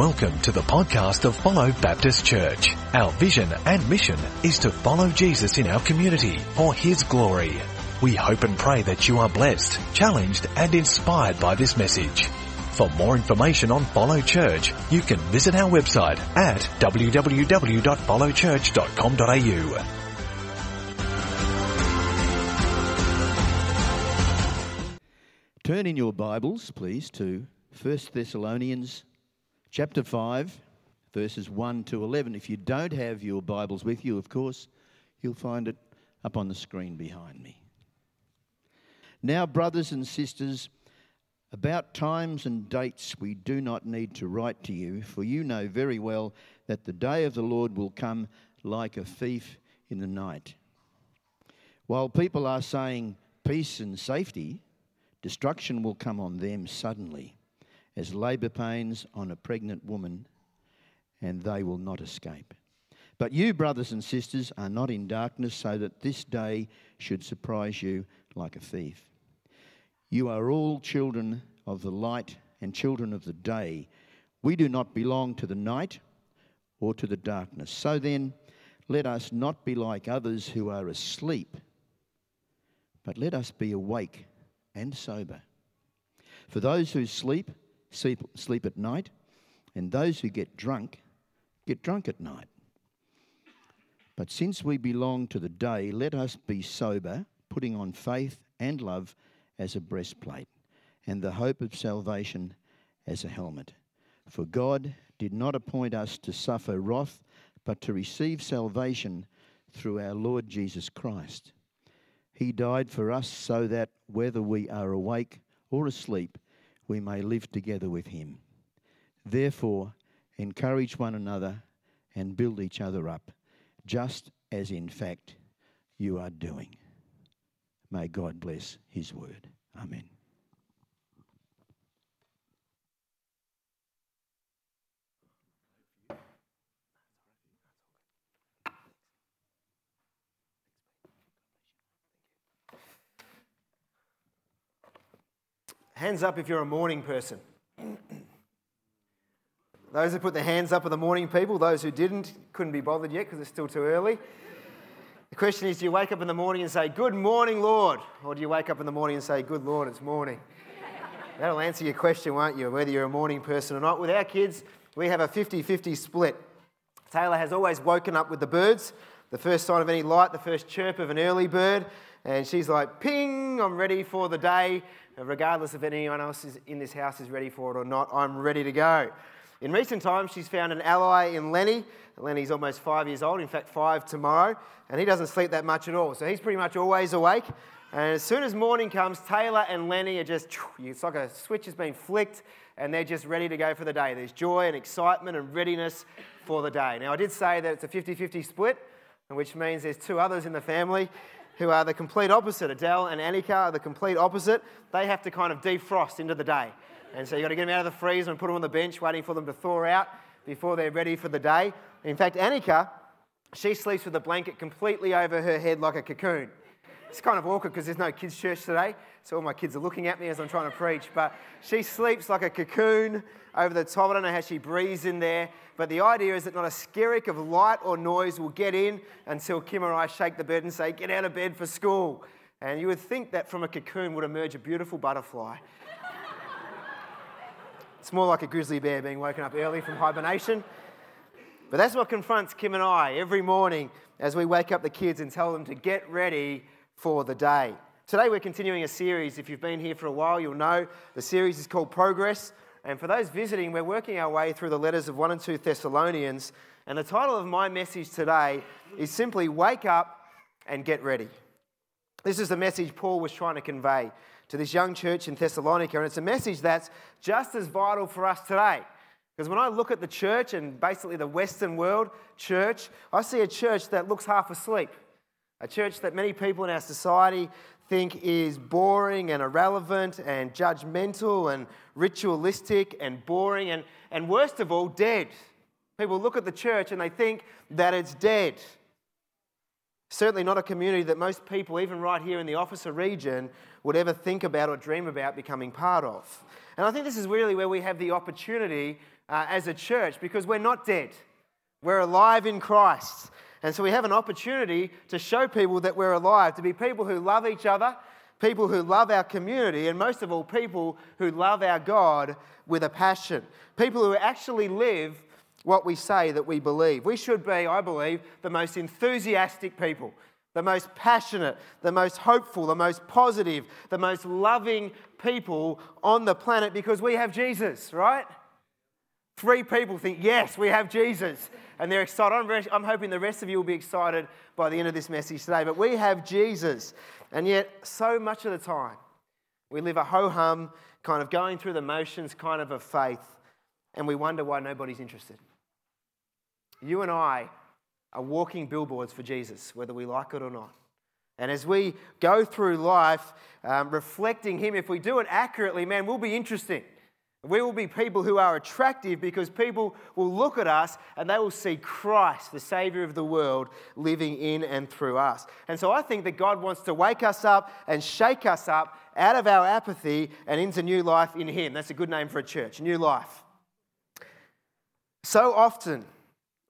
Welcome to the podcast of Follow Baptist Church. Our vision and mission is to follow Jesus in our community for His glory. We hope and pray that you are blessed, challenged and inspired by this message. For more information on Follow Church, you can visit our website at www.followchurch.com.au. Turn in your Bibles, please, to 1 Thessalonians chapter 5, verses 1 to 11. If you don't have your Bibles with you, of course, you'll find it up on the screen behind me. Now, brothers and sisters, about times and dates we do not need to write to you, for you know very well that the day of the Lord will come like a thief in the night. While people are saying peace and safety, destruction will come on them suddenly, as labour pains on a pregnant woman, and they will not escape. But you, brothers and sisters, are not in darkness, so that this day should surprise you like a thief. You are all children of the light and children of the day. We do not belong to the night or to the darkness. So then, let us not be like others who are asleep, but let us be awake and sober. For those who sleep, sleep, sleep at night, and those who get drunk, get drunk at night. But since we belong to the day, let us be sober, putting on faith and love as a breastplate, and the hope of salvation as a helmet. For God did not appoint us to suffer wrath, but to receive salvation through our Lord Jesus Christ. He died for us so that whether we are awake or asleep, we may live together with him. Therefore, encourage one another and build each other up, just as in fact you are doing. May God bless his word. Amen. Hands up if you're a morning person. Those who put their hands up are the morning people. Those who didn't couldn't be bothered yet because it's still too early. The question is do you wake up in the morning and say, Good morning, Lord? Or do you wake up in the morning and say, Good Lord, it's morning? That'll answer your question, won't you, whether you're a morning person or not. With our kids, we have a 50 50 split. Taylor has always woken up with the birds, the first sign of any light, the first chirp of an early bird. And she's like, ping, I'm ready for the day. Regardless if anyone else in this house is ready for it or not, I'm ready to go. In recent times, she's found an ally in Lenny. Lenny's almost five years old, in fact, five tomorrow, and he doesn't sleep that much at all. So he's pretty much always awake. And as soon as morning comes, Taylor and Lenny are just, it's like a switch has been flicked, and they're just ready to go for the day. There's joy and excitement and readiness for the day. Now, I did say that it's a 50 50 split, which means there's two others in the family who are the complete opposite. Adele and Annika are the complete opposite. They have to kind of defrost into the day. And so you've got to get them out of the freezer and put them on the bench, waiting for them to thaw out before they're ready for the day. In fact, Annika, she sleeps with a blanket completely over her head like a cocoon. It's kind of awkward because there's no kids' church today, so all my kids are looking at me as I'm trying to preach. But she sleeps like a cocoon over the top. I don't know how she breathes in there, but the idea is that not a skerrick of light or noise will get in until Kim or I shake the bed and say, Get out of bed for school. And you would think that from a cocoon would emerge a beautiful butterfly. it's more like a grizzly bear being woken up early from hibernation. But that's what confronts Kim and I every morning as we wake up the kids and tell them to get ready for the day. Today we're continuing a series. If you've been here for a while, you'll know the series is called Progress. And for those visiting, we're working our way through the letters of 1 and 2 Thessalonians. And the title of my message today is simply Wake Up and Get Ready. This is the message Paul was trying to convey to this young church in Thessalonica. And it's a message that's just as vital for us today. Because when I look at the church and basically the Western world church, I see a church that looks half asleep. A church that many people in our society think is boring and irrelevant and judgmental and ritualistic and boring and, and worst of all, dead. People look at the church and they think that it's dead. Certainly not a community that most people, even right here in the Officer region, would ever think about or dream about becoming part of. And I think this is really where we have the opportunity uh, as a church because we're not dead. We're alive in Christ. And so we have an opportunity to show people that we're alive, to be people who love each other, people who love our community, and most of all, people who love our God with a passion. People who actually live what we say that we believe. We should be, I believe, the most enthusiastic people, the most passionate, the most hopeful, the most positive, the most loving people on the planet because we have Jesus, right? Three people think, yes, we have Jesus. And they're excited. I'm, I'm hoping the rest of you will be excited by the end of this message today. But we have Jesus. And yet, so much of the time, we live a ho hum, kind of going through the motions kind of a faith, and we wonder why nobody's interested. You and I are walking billboards for Jesus, whether we like it or not. And as we go through life um, reflecting Him, if we do it accurately, man, we'll be interesting. We will be people who are attractive because people will look at us and they will see Christ, the Savior of the world, living in and through us. And so I think that God wants to wake us up and shake us up out of our apathy and into new life in Him. That's a good name for a church, new life. So often,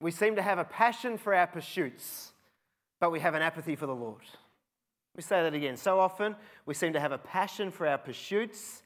we seem to have a passion for our pursuits, but we have an apathy for the Lord. Let me say that again. So often, we seem to have a passion for our pursuits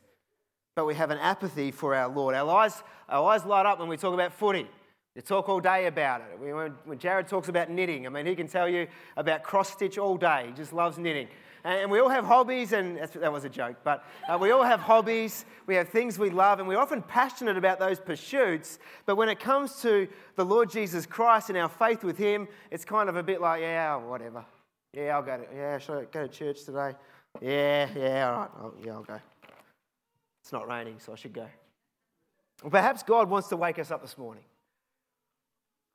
but we have an apathy for our Lord. Our eyes, our eyes light up when we talk about footy. We talk all day about it. When Jared talks about knitting, I mean, he can tell you about cross stitch all day. He just loves knitting. And we all have hobbies, and that was a joke, but uh, we all have hobbies. We have things we love, and we're often passionate about those pursuits. But when it comes to the Lord Jesus Christ and our faith with Him, it's kind of a bit like, yeah, whatever. Yeah, I'll go to, yeah, should I go to church today? Yeah, yeah, all right. I'll, yeah, I'll go. It's not raining, so I should go. Well, perhaps God wants to wake us up this morning.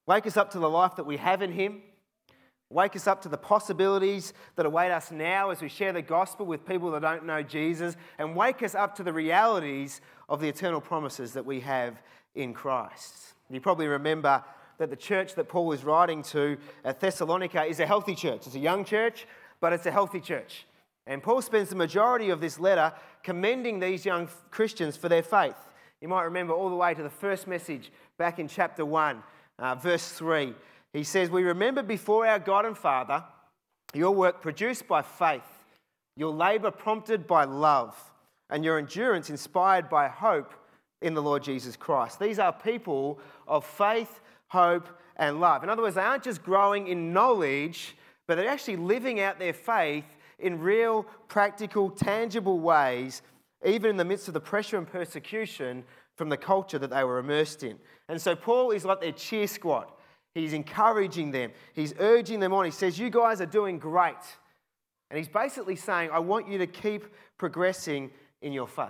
Wake us up to the life that we have in Him. Wake us up to the possibilities that await us now as we share the gospel with people that don't know Jesus. And wake us up to the realities of the eternal promises that we have in Christ. You probably remember that the church that Paul is writing to at Thessalonica is a healthy church. It's a young church, but it's a healthy church. And Paul spends the majority of this letter commending these young Christians for their faith. You might remember all the way to the first message back in chapter 1, uh, verse 3. He says, We remember before our God and Father your work produced by faith, your labour prompted by love, and your endurance inspired by hope in the Lord Jesus Christ. These are people of faith, hope, and love. In other words, they aren't just growing in knowledge, but they're actually living out their faith in real, practical, tangible ways, even in the midst of the pressure and persecution from the culture that they were immersed in. And so Paul is like their cheer squad. He's encouraging them, he's urging them on. He says, You guys are doing great. And he's basically saying, I want you to keep progressing in your faith.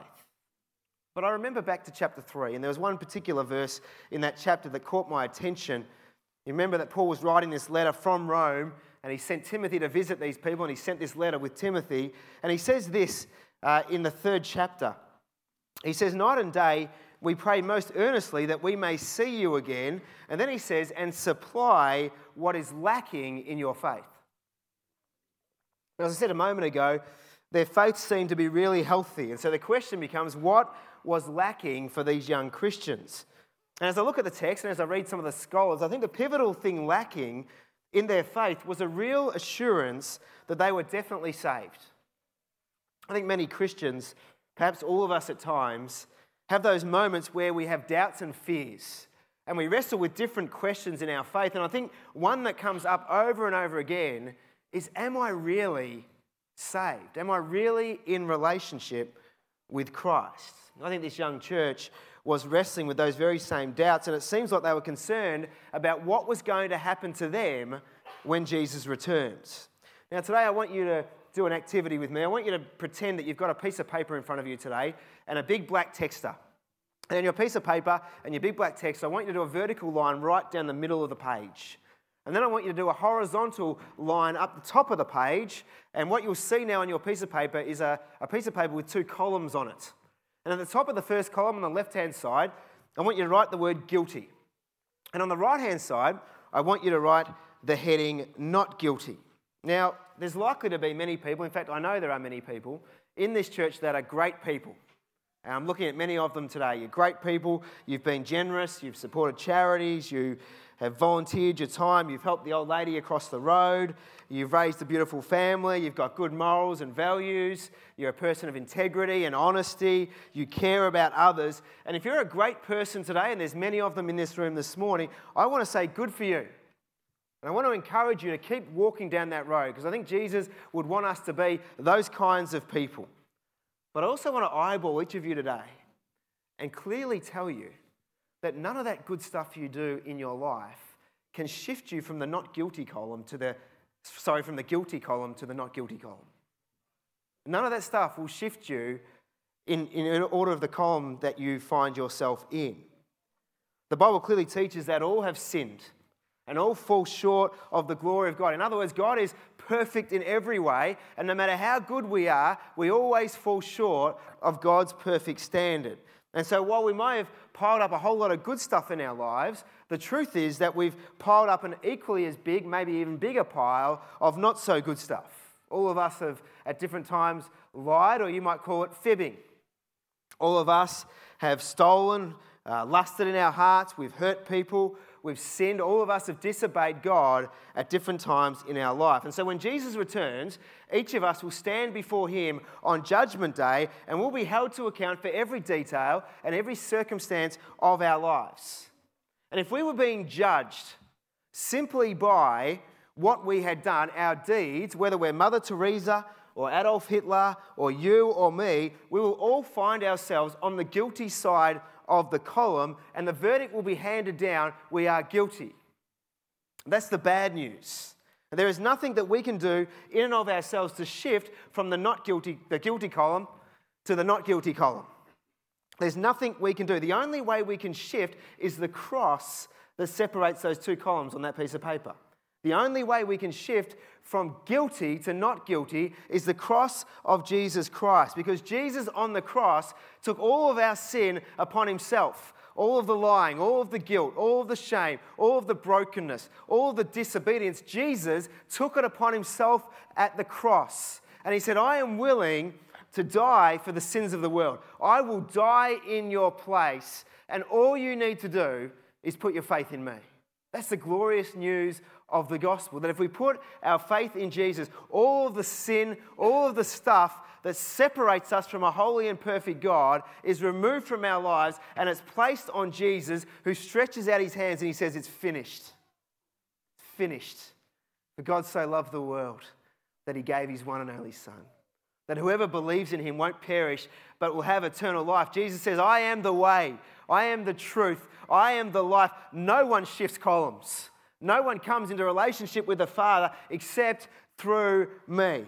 But I remember back to chapter 3, and there was one particular verse in that chapter that caught my attention. You remember that Paul was writing this letter from Rome and he sent Timothy to visit these people, and he sent this letter with Timothy. And he says this uh, in the third chapter. He says, Night and day we pray most earnestly that we may see you again. And then he says, and supply what is lacking in your faith. As I said a moment ago, their faith seemed to be really healthy. And so the question becomes what was lacking for these young Christians? And as I look at the text and as I read some of the scholars, I think the pivotal thing lacking in their faith was a real assurance that they were definitely saved. I think many Christians, perhaps all of us at times, have those moments where we have doubts and fears and we wrestle with different questions in our faith. And I think one that comes up over and over again is Am I really saved? Am I really in relationship with Christ? I think this young church was wrestling with those very same doubts, and it seems like they were concerned about what was going to happen to them when Jesus returns. Now, today I want you to do an activity with me. I want you to pretend that you've got a piece of paper in front of you today and a big black texter. And on your piece of paper and your big black text, I want you to do a vertical line right down the middle of the page. And then I want you to do a horizontal line up the top of the page. And what you'll see now on your piece of paper is a, a piece of paper with two columns on it. And at the top of the first column on the left hand side, I want you to write the word guilty. And on the right hand side, I want you to write the heading not guilty. Now, there's likely to be many people, in fact, I know there are many people in this church that are great people. And I'm looking at many of them today. You're great people, you've been generous, you've supported charities, you have volunteered your time, you've helped the old lady across the road, you've raised a beautiful family, you've got good morals and values, you're a person of integrity and honesty, you care about others. And if you're a great person today, and there's many of them in this room this morning, I want to say good for you. And I want to encourage you to keep walking down that road because I think Jesus would want us to be those kinds of people. But I also want to eyeball each of you today and clearly tell you that none of that good stuff you do in your life can shift you from the not guilty column to the, sorry, from the guilty column to the not guilty column. None of that stuff will shift you in, in order of the column that you find yourself in. The Bible clearly teaches that all have sinned and all fall short of the glory of God. In other words, God is perfect in every way, and no matter how good we are, we always fall short of God's perfect standard. And so, while we may have piled up a whole lot of good stuff in our lives, the truth is that we've piled up an equally as big, maybe even bigger pile of not so good stuff. All of us have at different times lied, or you might call it fibbing. All of us have stolen, uh, lusted in our hearts, we've hurt people, we've sinned, all of us have disobeyed God at different times in our life. And so when Jesus returns, each of us will stand before him on Judgment Day and will be held to account for every detail and every circumstance of our lives. And if we were being judged simply by what we had done, our deeds, whether we're Mother Teresa, or Adolf Hitler or you or me, we will all find ourselves on the guilty side of the column, and the verdict will be handed down we are guilty. That's the bad news. There is nothing that we can do in and of ourselves to shift from the not guilty, the guilty column to the not guilty column. There's nothing we can do. The only way we can shift is the cross that separates those two columns on that piece of paper. The only way we can shift from guilty to not guilty is the cross of Jesus Christ. Because Jesus on the cross took all of our sin upon himself all of the lying, all of the guilt, all of the shame, all of the brokenness, all of the disobedience. Jesus took it upon himself at the cross. And he said, I am willing to die for the sins of the world. I will die in your place. And all you need to do is put your faith in me. That's the glorious news of the gospel. That if we put our faith in Jesus, all of the sin, all of the stuff that separates us from a holy and perfect God is removed from our lives and it's placed on Jesus, who stretches out his hands and he says, It's finished. Finished. For God so loved the world that he gave his one and only Son. That whoever believes in him won't perish, but will have eternal life. Jesus says, I am the way, I am the truth, I am the life. No one shifts columns. No one comes into relationship with the Father except through me.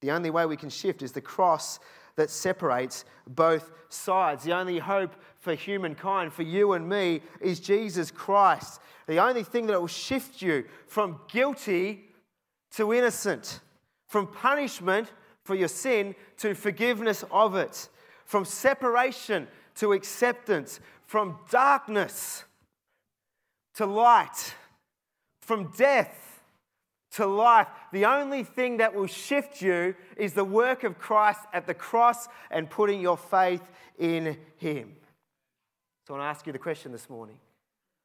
The only way we can shift is the cross that separates both sides. The only hope for humankind, for you and me, is Jesus Christ. The only thing that will shift you from guilty to innocent, from punishment for your sin to forgiveness of it, from separation to acceptance, from darkness to light, from death to life. The only thing that will shift you is the work of Christ at the cross and putting your faith in Him. So I want to ask you the question this morning.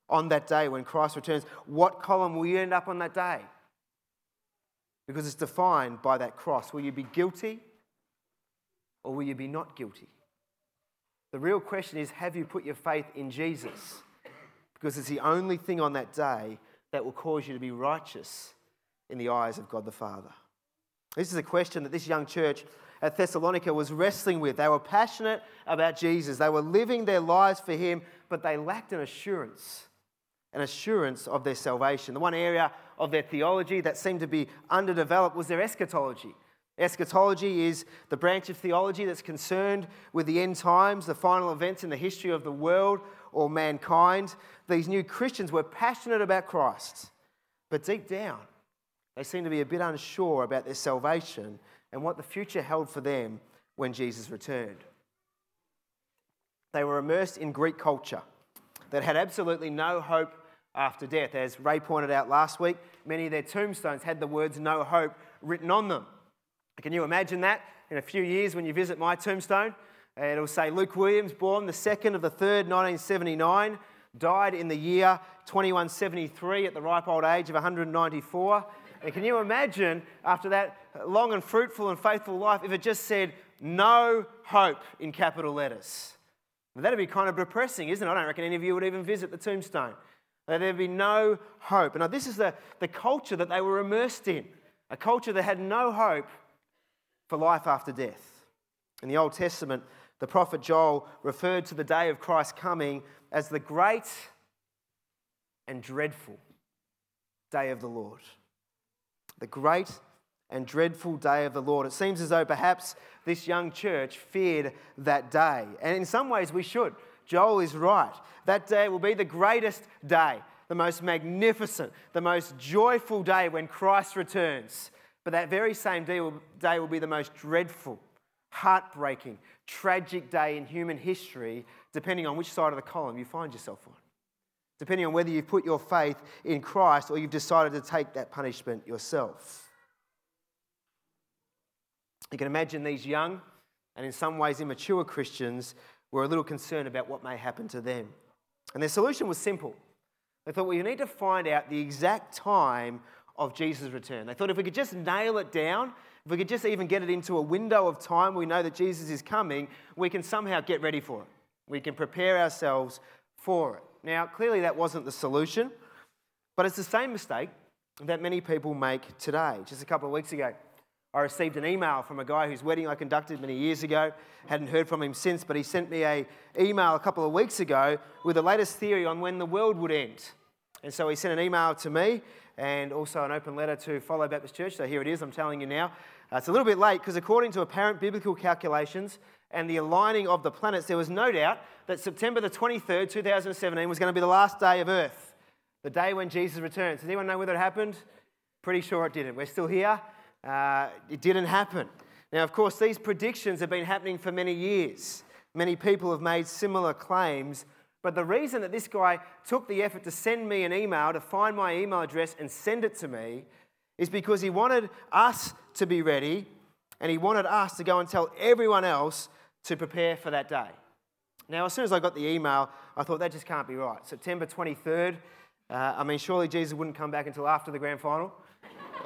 On that day when Christ returns, what column will you end up on that day? Because it's defined by that cross. Will you be guilty or will you be not guilty? The real question is have you put your faith in Jesus? Because it's the only thing on that day that will cause you to be righteous in the eyes of God the Father. This is a question that this young church at Thessalonica was wrestling with. They were passionate about Jesus, they were living their lives for Him, but they lacked an assurance. An assurance of their salvation. The one area of their theology that seemed to be underdeveloped was their eschatology. Eschatology is the branch of theology that's concerned with the end times, the final events in the history of the world or mankind. These new Christians were passionate about Christ, but deep down, they seemed to be a bit unsure about their salvation and what the future held for them when Jesus returned. They were immersed in Greek culture that had absolutely no hope after death. As Ray pointed out last week, many of their tombstones had the words no hope written on them. Can you imagine that? in a few years when you visit my tombstone. It'll say Luke Williams, born the 2nd of the 3rd, 1979, died in the year 2173 at the ripe old age of 194. And can you imagine, after that long and fruitful and faithful life, if it just said, no hope in capital letters? That'd be kind of depressing, isn't it? I don't reckon any of you would even visit the tombstone. There'd be no hope. And now, this is the, the culture that they were immersed in a culture that had no hope for life after death. In the Old Testament, the prophet Joel referred to the day of Christ's coming as the great and dreadful day of the Lord. The great and dreadful day of the Lord. It seems as though perhaps this young church feared that day. And in some ways, we should. Joel is right. That day will be the greatest day, the most magnificent, the most joyful day when Christ returns. But that very same day will, day will be the most dreadful, heartbreaking, tragic day in human history, depending on which side of the column you find yourself on depending on whether you've put your faith in Christ or you've decided to take that punishment yourself. You can imagine these young and in some ways immature Christians were a little concerned about what may happen to them. And their solution was simple. They thought, well, you need to find out the exact time of Jesus' return. They thought if we could just nail it down, if we could just even get it into a window of time we know that Jesus is coming, we can somehow get ready for it. We can prepare ourselves for it. Now, clearly, that wasn't the solution, but it's the same mistake that many people make today. Just a couple of weeks ago, I received an email from a guy whose wedding I conducted many years ago. Hadn't heard from him since, but he sent me a email a couple of weeks ago with the latest theory on when the world would end. And so he sent an email to me and also an open letter to Follow Baptist Church. So here it is, I'm telling you now. Uh, it's a little bit late because according to apparent biblical calculations, and the aligning of the planets, there was no doubt that September the 23rd, 2017 was going to be the last day of Earth, the day when Jesus returns. Does anyone know whether it happened? Pretty sure it didn't. We're still here. Uh, it didn't happen. Now, of course, these predictions have been happening for many years. Many people have made similar claims. But the reason that this guy took the effort to send me an email, to find my email address and send it to me, is because he wanted us to be ready and he wanted us to go and tell everyone else to prepare for that day. Now, as soon as I got the email, I thought that just can't be right. September 23rd, uh, I mean, surely Jesus wouldn't come back until after the grand final.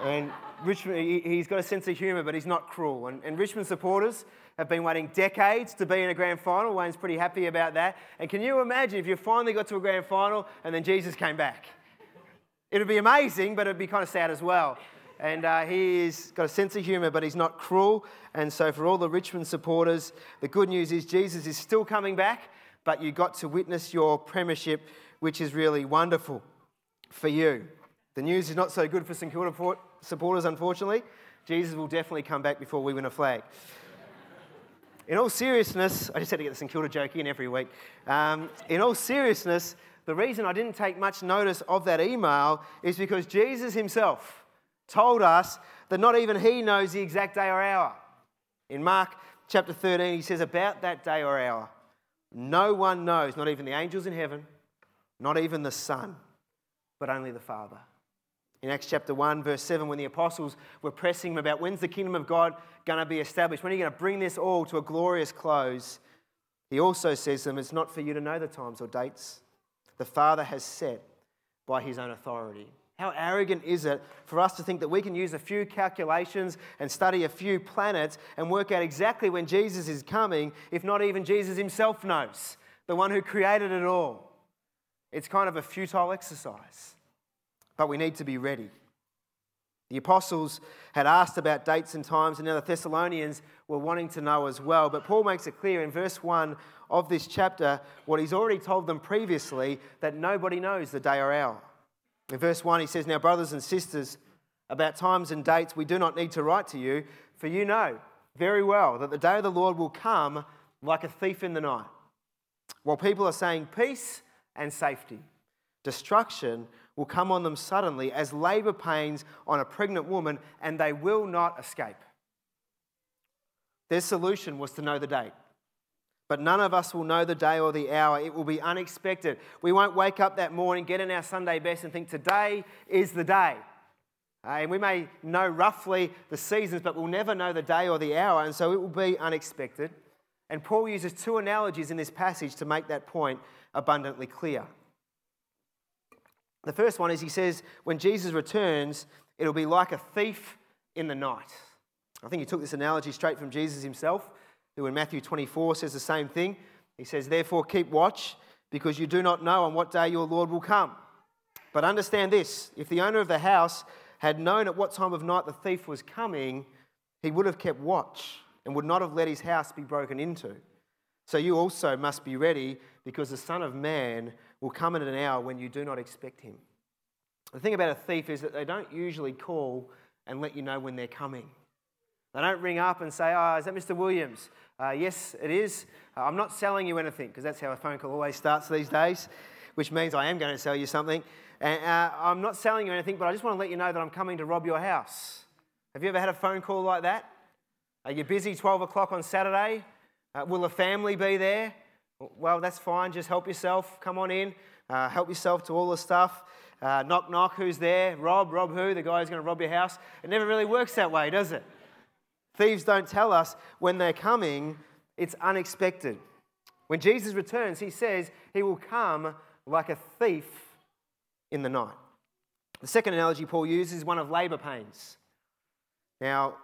And Richmond, he, has got a sense of humour, but he's not cruel. And, and Richmond supporters have been waiting decades to be in a grand final. Wayne's pretty happy about that. And can you imagine if you finally got to a grand final and then Jesus came back? It would be amazing, but it would be kind of sad as well. And uh, he's got a sense of humour, but he's not cruel. And so, for all the Richmond supporters, the good news is Jesus is still coming back, but you got to witness your premiership, which is really wonderful for you. The news is not so good for St Kilda supporters, unfortunately. Jesus will definitely come back before we win a flag. In all seriousness, I just had to get the St Kilda joke in every week. Um, in all seriousness, the reason I didn't take much notice of that email is because Jesus himself told us that not even he knows the exact day or hour. In Mark chapter 13, he says, About that day or hour, no one knows, not even the angels in heaven, not even the Son, but only the Father. In Acts chapter 1, verse 7, when the apostles were pressing him about when's the kingdom of God going to be established, when are you going to bring this all to a glorious close, he also says to them, It's not for you to know the times or dates. The Father has set by his own authority. How arrogant is it for us to think that we can use a few calculations and study a few planets and work out exactly when Jesus is coming, if not even Jesus himself knows, the one who created it all? It's kind of a futile exercise, but we need to be ready. The apostles had asked about dates and times, and now the Thessalonians were wanting to know as well. But Paul makes it clear in verse 1 of this chapter what he's already told them previously that nobody knows the day or hour. In verse 1, he says, Now, brothers and sisters, about times and dates we do not need to write to you, for you know very well that the day of the Lord will come like a thief in the night. While people are saying peace and safety, destruction will come on them suddenly as labor pains on a pregnant woman, and they will not escape. Their solution was to know the date. But none of us will know the day or the hour. It will be unexpected. We won't wake up that morning, get in our Sunday best, and think, today is the day. And we may know roughly the seasons, but we'll never know the day or the hour, and so it will be unexpected. And Paul uses two analogies in this passage to make that point abundantly clear. The first one is he says, when Jesus returns, it'll be like a thief in the night. I think he took this analogy straight from Jesus himself, who in Matthew 24 says the same thing. He says, Therefore, keep watch, because you do not know on what day your Lord will come. But understand this if the owner of the house had known at what time of night the thief was coming, he would have kept watch and would not have let his house be broken into. So you also must be ready, because the Son of Man will come at an hour when you do not expect him. The thing about a thief is that they don't usually call and let you know when they're coming. They don't ring up and say, Oh, is that Mr. Williams? Uh, yes, it is. Uh, I'm not selling you anything, because that's how a phone call always starts these days, which means I am going to sell you something. And uh, I'm not selling you anything, but I just want to let you know that I'm coming to rob your house. Have you ever had a phone call like that? Are you busy 12 o'clock on Saturday? Uh, will a family be there? Well, that's fine. Just help yourself. Come on in. Uh, help yourself to all the stuff. Uh, knock, knock. Who's there? Rob. Rob who? The guy who's going to rob your house. It never really works that way, does it? Thieves don't tell us when they're coming, it's unexpected. When Jesus returns, he says he will come like a thief in the night. The second analogy Paul uses is one of labour pains. Now,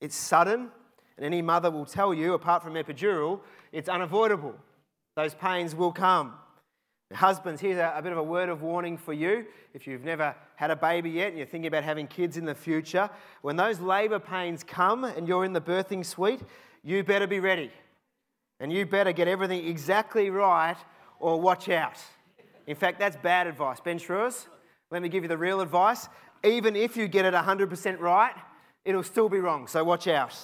it's sudden, and any mother will tell you, apart from epidural, it's unavoidable. Those pains will come. Husbands, here's a, a, bit of a word of warning for you. If you've never had a baby yet and you're thinking about having kids in the future, when those labour pains come and you're in the birthing suite, you better be ready. And you better get everything exactly right or watch out. In fact, that's bad advice. Ben Schruers, let me give you the real advice. Even if you get it 100% right, it'll still be wrong, so watch out.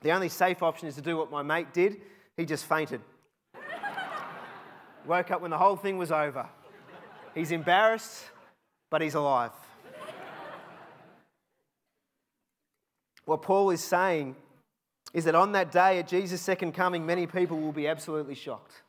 The only safe option is to do what my mate did. He just fainted. Woke up when the whole thing was over. He's embarrassed, but he's alive. what Paul is saying is that on that day at Jesus' second coming, many people will be absolutely shocked.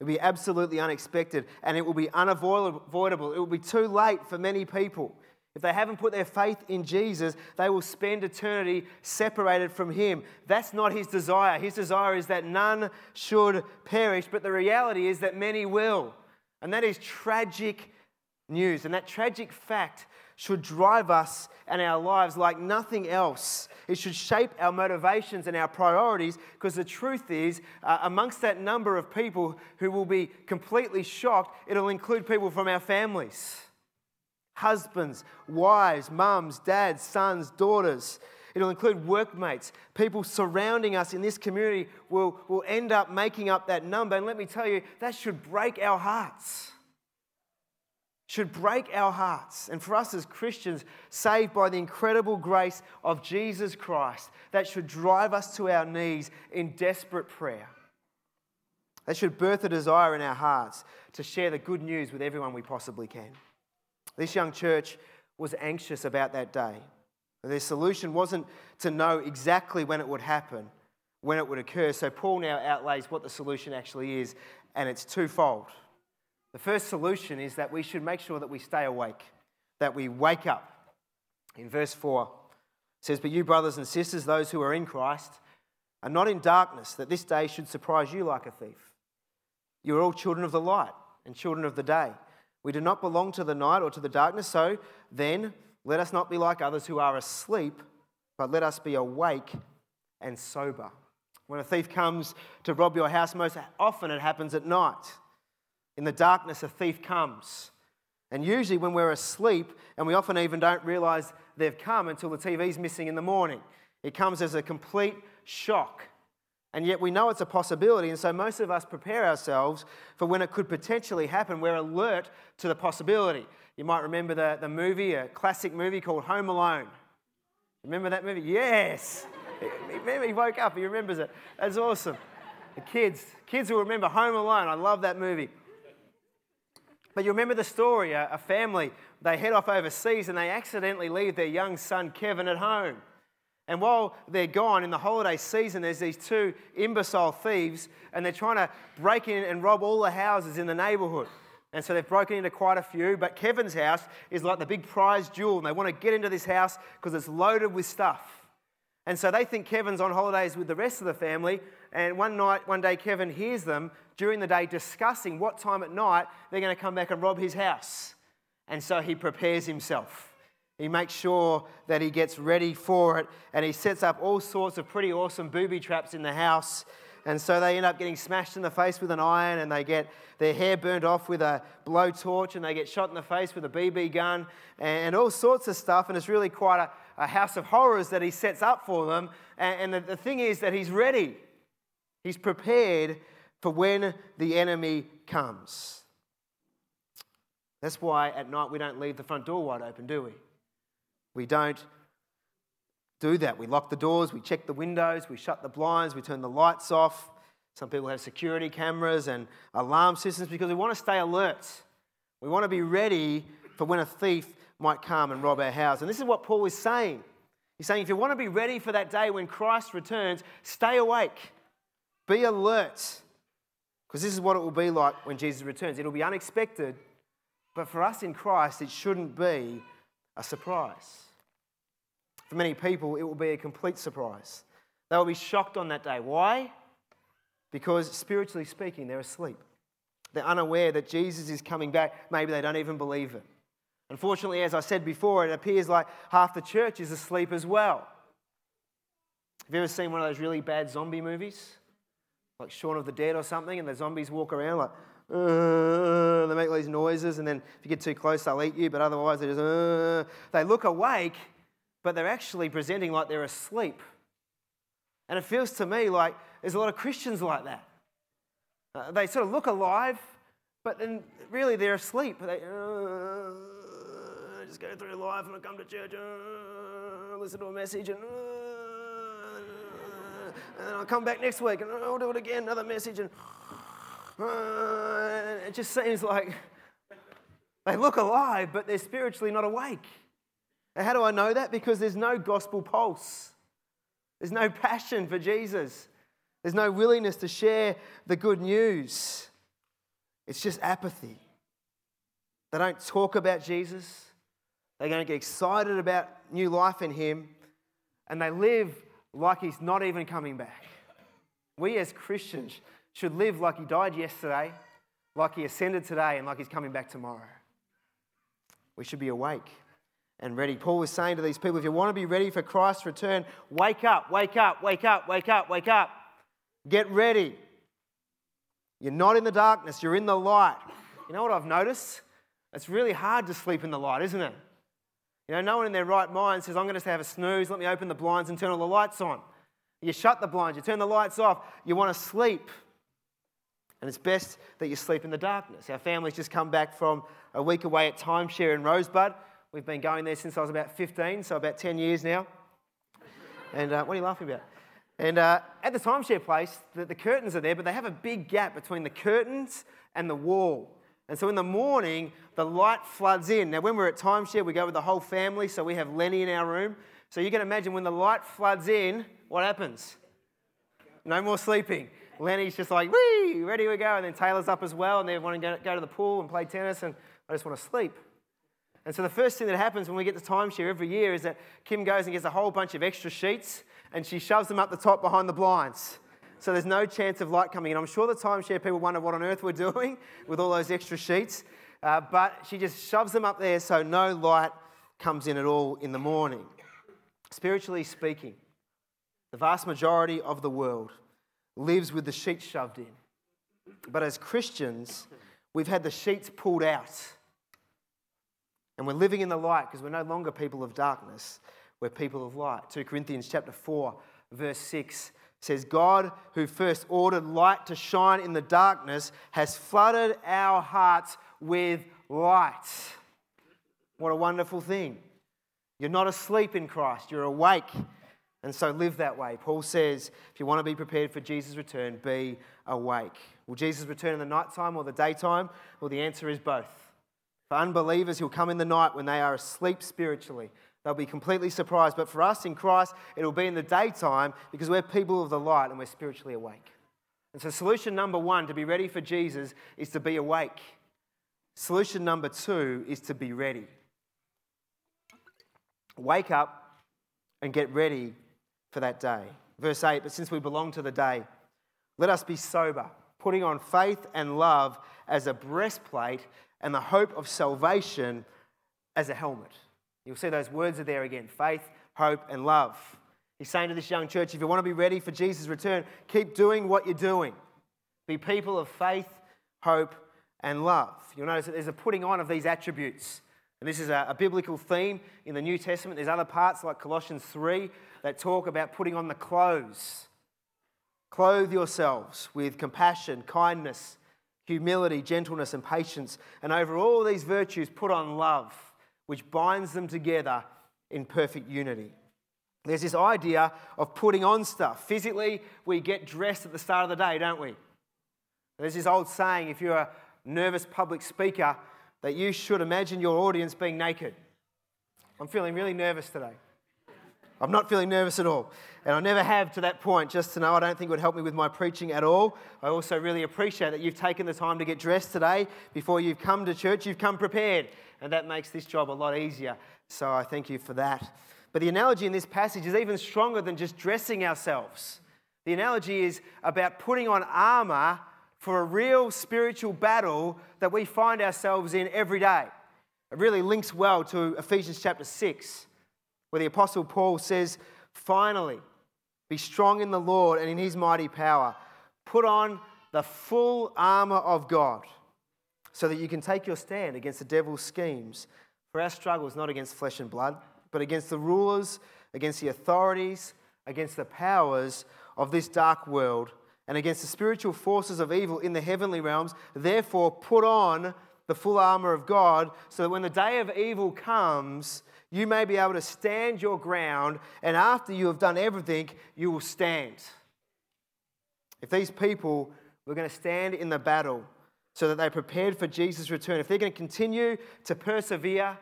It will be absolutely unexpected and it will be unavoidable. It will be too late for many people. If they haven't put their faith in Jesus, they will spend eternity separated from Him. That's not His desire. His desire is that none should perish, but the reality is that many will. And that is tragic news. And that tragic fact should drive us and our lives like nothing else. It should shape our motivations and our priorities because the truth is, uh, amongst that number of people who will be completely shocked, it'll include people from our families husbands, wives, mums, dads, sons, daughters. It'll include workmates. People surrounding us in this community will, will end up making up that number. And let me tell you, that should break our hearts. Should break our hearts. And for us as Christians, saved by the incredible grace of Jesus Christ, that should drive us to our knees in desperate prayer. That should birth a desire in our hearts to share the good news with everyone we possibly can. This young church was anxious about that day. Their solution wasn't to know exactly when it would happen, when it would occur. So Paul now outlays what the solution actually is, and it's twofold. The first solution is that we should make sure that we stay awake, that we wake up. In verse 4, it says, But you, brothers and sisters, those who are in Christ, are not in darkness, that this day should surprise you like a thief. You are all children of the light and children of the day. We do not belong to the night or to the darkness, so then let us not be like others who are asleep, but let us be awake and sober. When a thief comes to rob your house, most often it happens at night. In the darkness, a thief comes. And usually, when we're asleep, and we often even don't realize they've come until the TV's missing in the morning, it comes as a complete shock and yet we know it's a possibility, and so most of us prepare ourselves for when it could potentially happen. We're alert to the possibility. You might remember the, the movie, a classic movie called Home Alone. Remember that movie? Yes. He woke up, he remembers it. That's awesome. The kids, kids will remember Home Alone. I love that movie. But you remember the story a family, they head off overseas and they accidentally leave their young son Kevin at home. And while they're gone in the holiday season, there's these two imbecile thieves, and they're trying to break in and rob all the houses in the neighborhood. And so they've broken into quite a few, but Kevin's house is like the big prize jewel, and they want to get into this house because it's loaded with stuff. And so they think Kevin's on holidays with the rest of the family, and one night, one day, Kevin hears them during the day discussing what time at night they're going to come back and rob his house. And so he prepares himself. He makes sure that he gets ready for it, and he sets up all sorts of pretty awesome booby traps in the house and so they end up getting smashed in the face with an iron and they get their hair burned off with a blowtorch and they get shot in the face with a BB gun and all sorts of stuff. And it's really quite a, a house of horrors that he sets up for them. And, and the, the thing is that he's ready, he's prepared for when the enemy comes. That's why at night we don't leave the front door wide open, do we? We don't do that. We lock the doors, we check the windows, we shut the blinds, we turn the lights off. Some people have security cameras and alarm systems because we want to stay alert. We want to be ready for when a thief might come and rob our house. And this is what Paul is saying. He's saying if you want to be ready for that day when Christ returns, stay awake, be alert. Because this is what it will be like when Jesus returns. It'll be unexpected, but for us in Christ, it shouldn't be a surprise. For many people, it will be a complete surprise. They will be shocked on that day. Why? Because spiritually speaking, they're asleep. They're unaware that Jesus is coming back. Maybe they don't even believe it. Unfortunately, as I said before, it appears like half the church is asleep as well. Have you ever seen one of those really bad zombie movies? Like Shaun of the Dead or something, and the zombies walk around like, uh, they make all these noises, and then if you get too close, they'll eat you, but otherwise they just, uh, they look awake, but they're actually presenting like they're asleep. And it feels to me like there's a lot of Christians like that. Uh, they sort of look alive, but then really they're asleep. They uh, just go through life and I come to church, uh, listen to a message, and, uh, and I'll come back next week and I'll do it again, another message, and it just seems like they look alive, but they're spiritually not awake. And how do I know that? Because there's no gospel pulse, there's no passion for Jesus, there's no willingness to share the good news. It's just apathy. They don't talk about Jesus, they don't get excited about new life in Him, and they live like He's not even coming back. We as Christians should live like He died yesterday, like He ascended today, and like He's coming back tomorrow. We should be awake and ready. Paul was saying to these people, if you want to be ready for Christ's return, wake up, wake up, wake up, wake up, wake up. Get ready. You're not in the darkness, you're in the light. You know what I've noticed? It's really hard to sleep in the light, isn't it? You know, no one in their right mind says, I'm going to have a snooze, let me open the blinds and turn all the lights on. You shut the blinds, you turn the lights off, you want to sleep. And it's best that you sleep in the darkness. Our family's just come back from a week away at timeshare in Rosebud. We've been going there since I was about 15, so about 10 years now. And uh, what are you laughing about? And uh, at the timeshare place, the, the, curtains are there, but they have a big gap between the curtains and the wall. And so in the morning, the light floods in. Now, when we're at timeshare, we go with the whole family, so we have Lenny in our room. So you can imagine when the light floods in, what happens? No more sleeping. Lenny's just like, wee, ready we go. And then Taylor's up as well, and they want to go, go to the pool and play tennis, and I just want to sleep. And so the first thing that happens when we get the timeshare every year is that Kim goes and gets a whole bunch of extra sheets and she shoves them up the top behind the blinds. So there's no chance of light coming in. I'm sure the timeshare people wonder what on earth we're doing with all those extra sheets. Uh, but she just shoves them up there so no light comes in at all in the morning. Spiritually speaking, the vast majority of the world lives with the sheets shoved in. But as Christians, we've had the sheets pulled out and we're living in the light because we're no longer people of darkness, we're people of light. 2 Corinthians chapter 4, verse 6 says, God, who first ordered light to shine in the darkness, has flooded our hearts with light. What a wonderful thing. You're not asleep in Christ, you're awake. And so live that way. Paul says, if you want to be prepared for Jesus' return, be awake. Will Jesus return in the nighttime or the daytime? Well, the answer is both. For unbelievers, he'll come in the night when they are asleep spiritually. They'll be completely surprised. But for us in Christ, it'll be in the daytime because we're people of the light and we're spiritually awake. And so, solution number one to be ready for Jesus is to be awake. Solution number two is to be ready. Wake up and get ready for that day. Verse 8, but since we belong to the day, let us be sober, putting on faith and love as a breastplate and the hope of salvation as a helmet. You'll see those words are there again faith, hope, and love. He's saying to this young church if you want to be ready for Jesus' return, keep doing what you're doing. Be people of faith, hope, and love. You'll notice that there's a putting on of these attributes. And this is a, a, biblical theme in the New Testament. There's other parts like Colossians 3 that talk about putting on the clothes. Clothe yourselves with compassion, kindness, humility, gentleness, and patience. And over all these virtues, put on love, which binds them together in perfect unity. There's this idea of putting on stuff. Physically, we get dressed at the start of the day, don't we? There's this old saying if you're a nervous public speaker, that you should imagine your audience being naked. I'm feeling really nervous today. I'm not feeling nervous at all. And I never have to that point, just to know I don't think it would help me with my preaching at all. I also really appreciate that you've taken the time to get dressed today before you've come to church. You've come prepared, and that makes this job a lot easier. So I thank you for that. But the analogy in this passage is even stronger than just dressing ourselves. The analogy is about putting on armor for a real spiritual battle that we find ourselves in every day. It really links well to Ephesians chapter 6, where the Apostle Paul says, Finally, be strong in the Lord and in his mighty power. Put on the full armor of God so that you can take your stand against the devil's schemes. For our struggle is not against flesh and blood but against the rulers, against the authorities, against the powers of this dark world, and against the spiritual forces of evil in the heavenly realms. Therefore, put on the full armor of God, so that when the day of evil comes, you may be able to stand your ground, and after you have done everything, you will stand. If these people were going to stand in the battle so that they prepared for Jesus' return, if they're going to continue to persevere,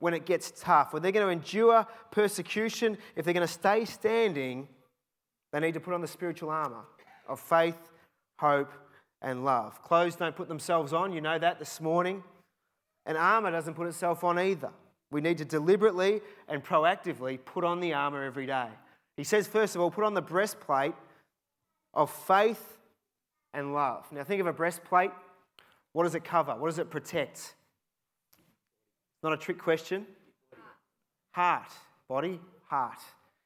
when it gets tough, when they're going to endure persecution, if they're going to stay standing, they need to put on the spiritual armor of faith, hope, and love. Clothes don't put themselves on. You know that this morning. And armor doesn't put itself on either. We need to deliberately and proactively put on the armor every day. He says, first of all, put on the breastplate of faith and love. Now, think of a breastplate. What does it cover? What does it protect? Not a trick question. Heart, body, heart.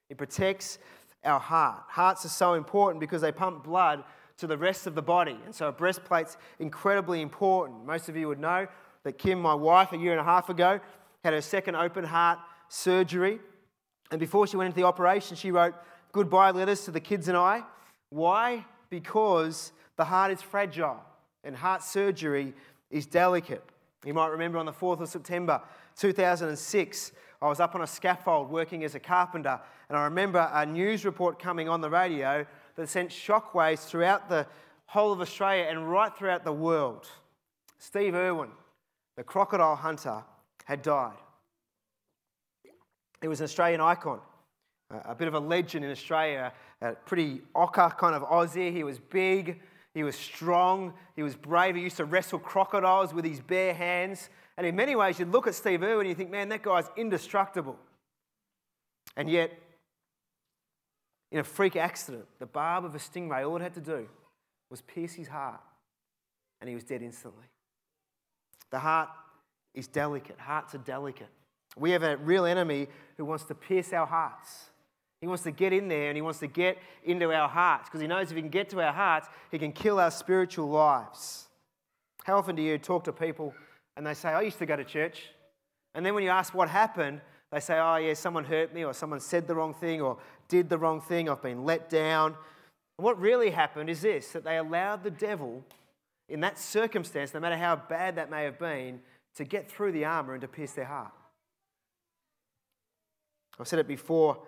It protects our heart. Hearts are so important because they pump blood to the rest of the body. And so a breastplate's incredibly important. Most of you would know that Kim, my wife, a year and a half ago, had her second open heart surgery. And before she went into the operation, she wrote goodbye letters to the kids and I. Why? Because the heart is fragile and heart surgery is delicate. You might remember on the 4th of September 2006, I was up on a scaffold working as a carpenter, and I remember a news report coming on the radio that sent shockwaves throughout the whole of Australia and right throughout the world. Steve Irwin, the crocodile hunter, had died. He was an Australian icon, a bit of a legend in Australia, a pretty ochre kind of Aussie. He was big, he was strong. He was brave. He used to wrestle crocodiles with his bare hands. And in many ways, you'd look at Steve Irwin and you think, man, that guy's indestructible. And yet, in a freak accident, the barb of a stingray, all it had to do was pierce his heart, and he was dead instantly. The heart is delicate. Hearts are delicate. We have a real enemy who wants to pierce our hearts. He wants to get in there and he wants to get into our hearts because he knows if he can get to our hearts, he can kill our spiritual lives. How often do you talk to people and they say, I used to go to church? And then when you ask what happened, they say, Oh, yeah, someone hurt me, or someone said the wrong thing, or did the wrong thing, I've been let down. And what really happened is this that they allowed the devil, in that circumstance, no matter how bad that may have been, to get through the armor and to pierce their heart. I've said it before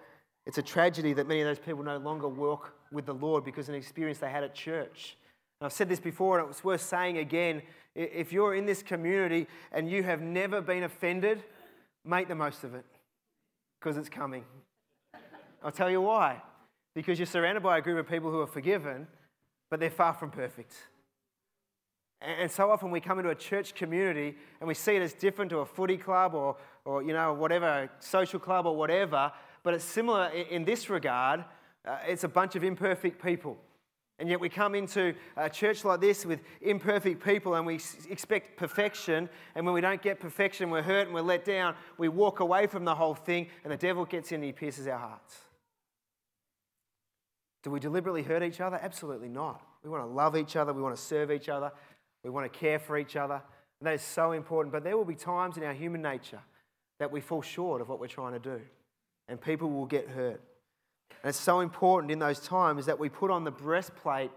it's a tragedy that many of those people no longer walk with the Lord because of an experience they had at church. And I've said this before, and it's worth saying again. If you're in this community and you have never been offended, make the most of it because it's coming. I'll tell you why. Because you're surrounded by a group of people who are forgiven, but they're far from perfect. And so often we come into a church community and we see it as different to a footy club or, or you know, whatever, social club or whatever. But it's similar in this regard. Uh, it's a bunch of imperfect people. And yet we come into a church like this with imperfect people and we expect perfection. And when we don't get perfection, we're hurt and we're let down. We walk away from the whole thing and the devil gets in and he pierces our hearts. Do we deliberately hurt each other? Absolutely not. We want to love each other. We want to serve each other. We want to care for each other. And that is so important. But there will be times in our human nature that we fall short of what we're trying to do. And people will get hurt. And it's so important in those times that we put on the breastplate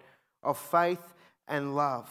of faith and love.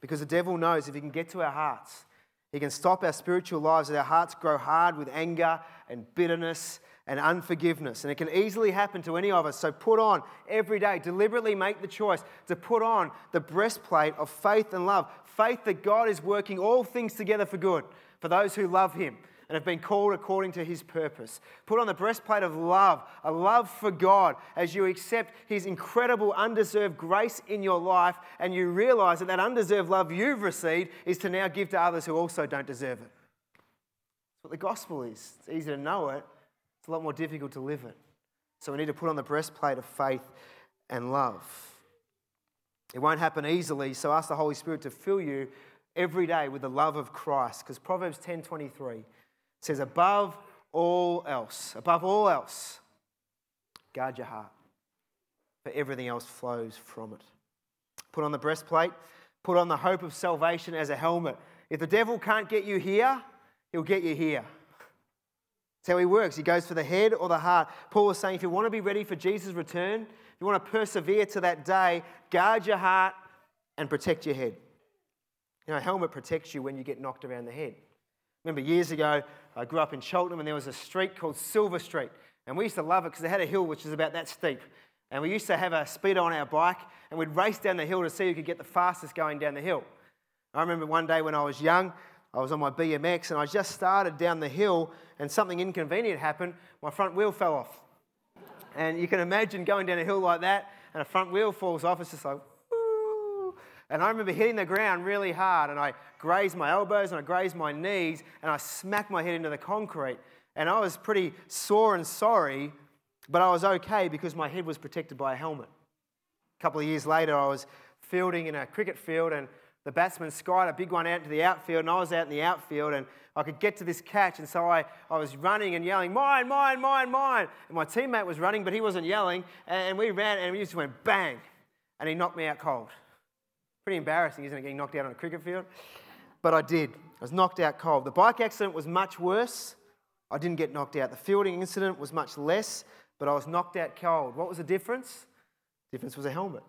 Because the devil knows if he can get to our hearts, he can stop our spiritual lives as our hearts grow hard with anger and bitterness and unforgiveness. And it can easily happen to any of us. So put on every day, deliberately make the choice to put on the breastplate of faith and love. Faith that God is working all things together for good for those who love Him and have been called according to his purpose. Put on the breastplate of love, a love for God, as you accept his incredible undeserved grace in your life and you realize that that undeserved love you've received is to now give to others who also don't deserve it. That's what the gospel is. It's easy to know it, it's a lot more difficult to live it. So we need to put on the breastplate of faith and love. It won't happen easily, so ask the Holy Spirit to fill you every day with the love of Christ. Because Proverbs 10:23 says, above all else, above all else, guard your heart, for everything else flows from it. Put on the breastplate, put on the hope of salvation as a helmet. If the devil can't get you here, he'll get you here. That's how he works. He goes for the head or the heart. Paul was saying if you want to be ready for Jesus' return, if you want to persevere to that day, guard your heart and protect your head. You know, a helmet protects you when you get knocked around the head. Remember years ago, I grew up in Cheltenham and there was a street called Silver Street. And we used to love it because it had a hill which was about that steep. And we used to have a speedo on our bike and we'd race down the hill to see who could get the fastest going down the hill. I remember one day when I was young, I was on my BMX and I just started down the hill and something inconvenient happened. My front wheel fell off. And you can imagine going down a hill like that and a front wheel falls off. It's just like, and I remember hitting the ground really hard, and I grazed my elbows and I grazed my knees, and I smacked my head into the concrete. And I was pretty sore and sorry, but I was okay because my head was protected by a helmet. A couple of years later, I was fielding in a cricket field, and the batsman skied a big one out to the outfield, and I was out in the outfield, and I could get to this catch, and so I, I was running and yelling, mine, mine, mine, mine. And my teammate was running, but he wasn't yelling, and we ran, and we just went bang, and he knocked me out cold. Pretty embarrassing, isn't it, getting knocked out on a cricket field? But I did. I was knocked out cold. The bike accident was much worse. I didn't get knocked out. The fielding incident was much less, but I was knocked out cold. What was the difference? The difference was a helmet.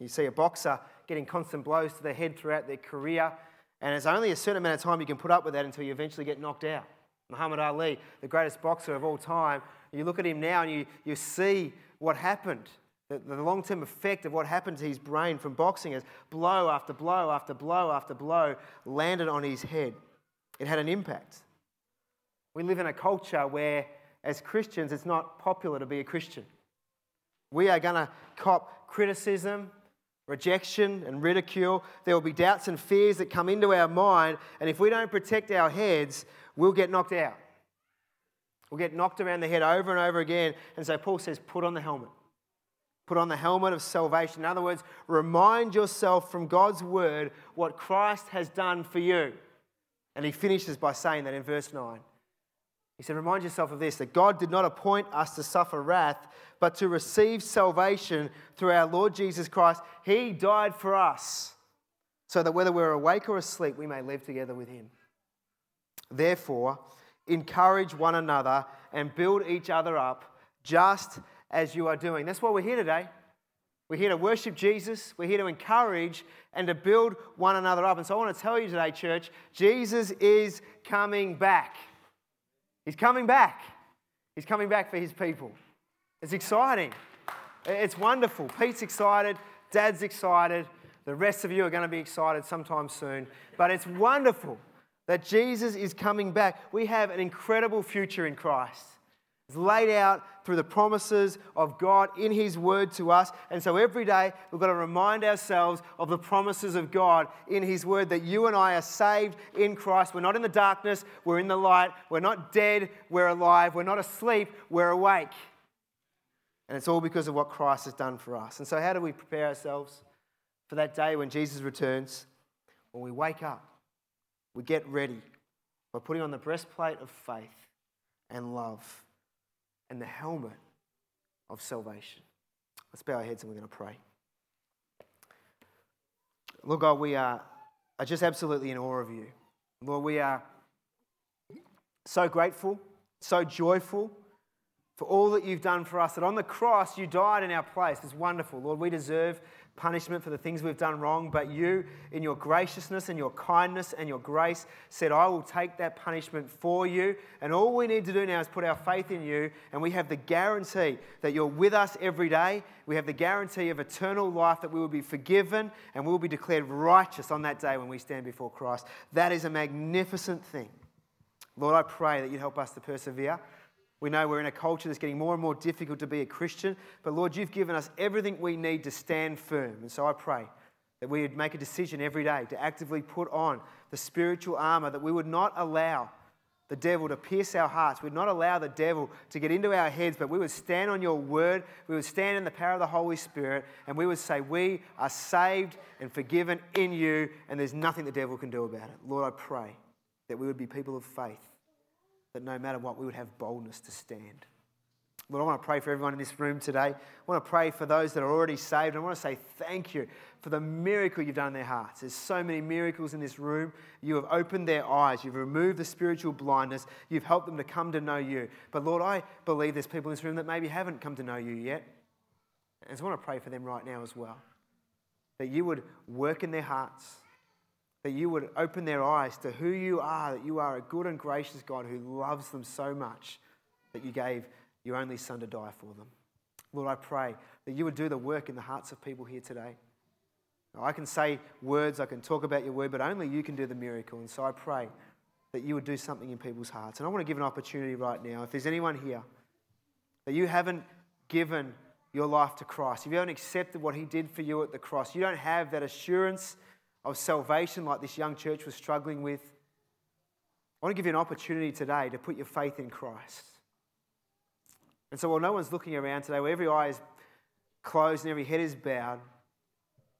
You see a boxer getting constant blows to the head throughout their career, and there's only a certain amount of time you can put up with that until you eventually get knocked out. Muhammad Ali, the greatest boxer of all time, you look at him now and you, you see what happened. The, the long term effect of what happened to his brain from boxing is blow after blow after blow after blow landed on his head. It had an impact. We live in a culture where, as Christians, it's not popular to be a Christian. We are going to cop criticism, rejection, and ridicule. There will be doubts and fears that come into our mind, and if we don't protect our heads, we'll get knocked out. We'll get knocked around the head over and over again. And so Paul says, put on the helmet. Put on the helmet of salvation. In other words, remind yourself from God's word what Christ has done for you. And he finishes by saying that in verse 9. He said, Remind yourself of this that God did not appoint us to suffer wrath, but to receive salvation through our Lord Jesus Christ. He died for us, so that whether we're awake or asleep, we may live together with Him. Therefore, encourage one another and build each other up, just as you are doing. That's why we're here today. We're here to worship Jesus. We're here to encourage and to build one another up. And so I want to tell you today, church, Jesus is coming back. He's coming back. He's coming back for his people. It's exciting. It's wonderful. Pete's excited. Dad's excited. The rest of you are going to be excited sometime soon. But it's wonderful that Jesus is coming back. We have an incredible future in Christ. It's laid out through the promises of God in His Word to us. And so every day we've got to remind ourselves of the promises of God in His Word that you and I are saved in Christ. We're not in the darkness, we're in the light. We're not dead, we're alive. We're not asleep, we're awake. And it's all because of what Christ has done for us. And so, how do we prepare ourselves for that day when Jesus returns? When we wake up, we get ready by putting on the breastplate of faith and love and the helmet of salvation. Let's bow our heads and we're going to pray. Lord God, we are, are just absolutely in awe of you. Lord, we are so grateful, so joyful for all that you've done for us, that on the cross you died in our place. It's wonderful. Lord, we deserve punishment for the things we've done wrong, but you, in your graciousness and your kindness and your grace, said, I will take that punishment for you. And all we need to do now is put our faith in you, and we have the guarantee that you're with us every day. We have the guarantee of eternal life that we will be forgiven and we will be declared righteous on that day when we stand before Christ. That is a magnificent thing. Lord, I pray that you'd help us to persevere. We know we're in a culture that's getting more and more difficult to be a Christian, but Lord, you've given us everything we need to stand firm. And so I pray that we would make a decision every day to actively put on the spiritual armor, that we would not allow the devil to pierce our hearts. We'd not allow the devil to get into our heads, but we would stand on your word. We would stand in the power of the Holy Spirit, and we would say, We are saved and forgiven in you, and there's nothing the devil can do about it. Lord, I pray that we would be people of faith that no matter what, we would have boldness to stand. Lord, I want to pray for everyone in this room today. I want to pray for those that are already saved. I want to say thank you for the miracle you've done in their hearts. There's so many miracles in this room. You have opened their eyes. You've removed the spiritual blindness. You've helped them to come to know you. But Lord, I believe there's people in this room that maybe haven't come to know you yet. And so I want to pray for them right now as well. That you would work in their hearts that you would open their eyes to who you are, that you are a good and gracious God who loves them so much that you gave your only Son to die for them. Lord, I pray that you would do the work in the hearts of people here today. Now, I can say words, I can talk about your word, but only you can do the miracle. And so I pray that you would do something in people's hearts. And I want to give an opportunity right now. If there's anyone here that you haven't given your life to Christ, if you haven't accepted what he did for you at the cross, you don't have that assurance of salvation like this young church was struggling with, I want to give you an opportunity today to put your faith in Christ. And so while no one's looking around today, where every eye is closed and every head is bowed,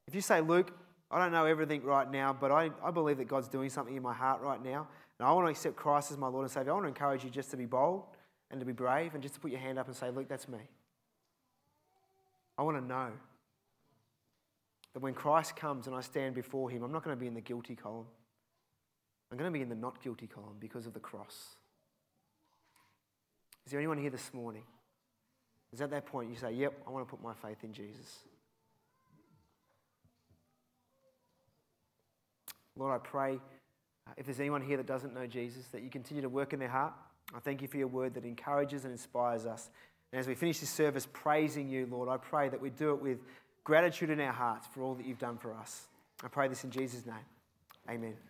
if you say, Luke, I don't know everything right now, but I, I believe that God's doing something in my heart right now, and I want to accept Christ as my Lord and Savior, I want to encourage you just to be bold and to be brave and just to put your hand up and say, Luke, that's me. I want to know that when Christ comes and I stand before him, I'm not going to be in the guilty column. I'm going to be in the not guilty column because of the cross. Is there anyone here this morning? Is at that point you say, Yep, I want to put my faith in Jesus? Lord, I pray uh, if there's anyone here that doesn't know Jesus, that you continue to work in their heart. I thank you for your word that encourages and inspires us. And as we finish this service praising you, Lord, I pray that we do it with gratitude in our hearts for all that you've done for us. I pray this in Jesus' name. Amen.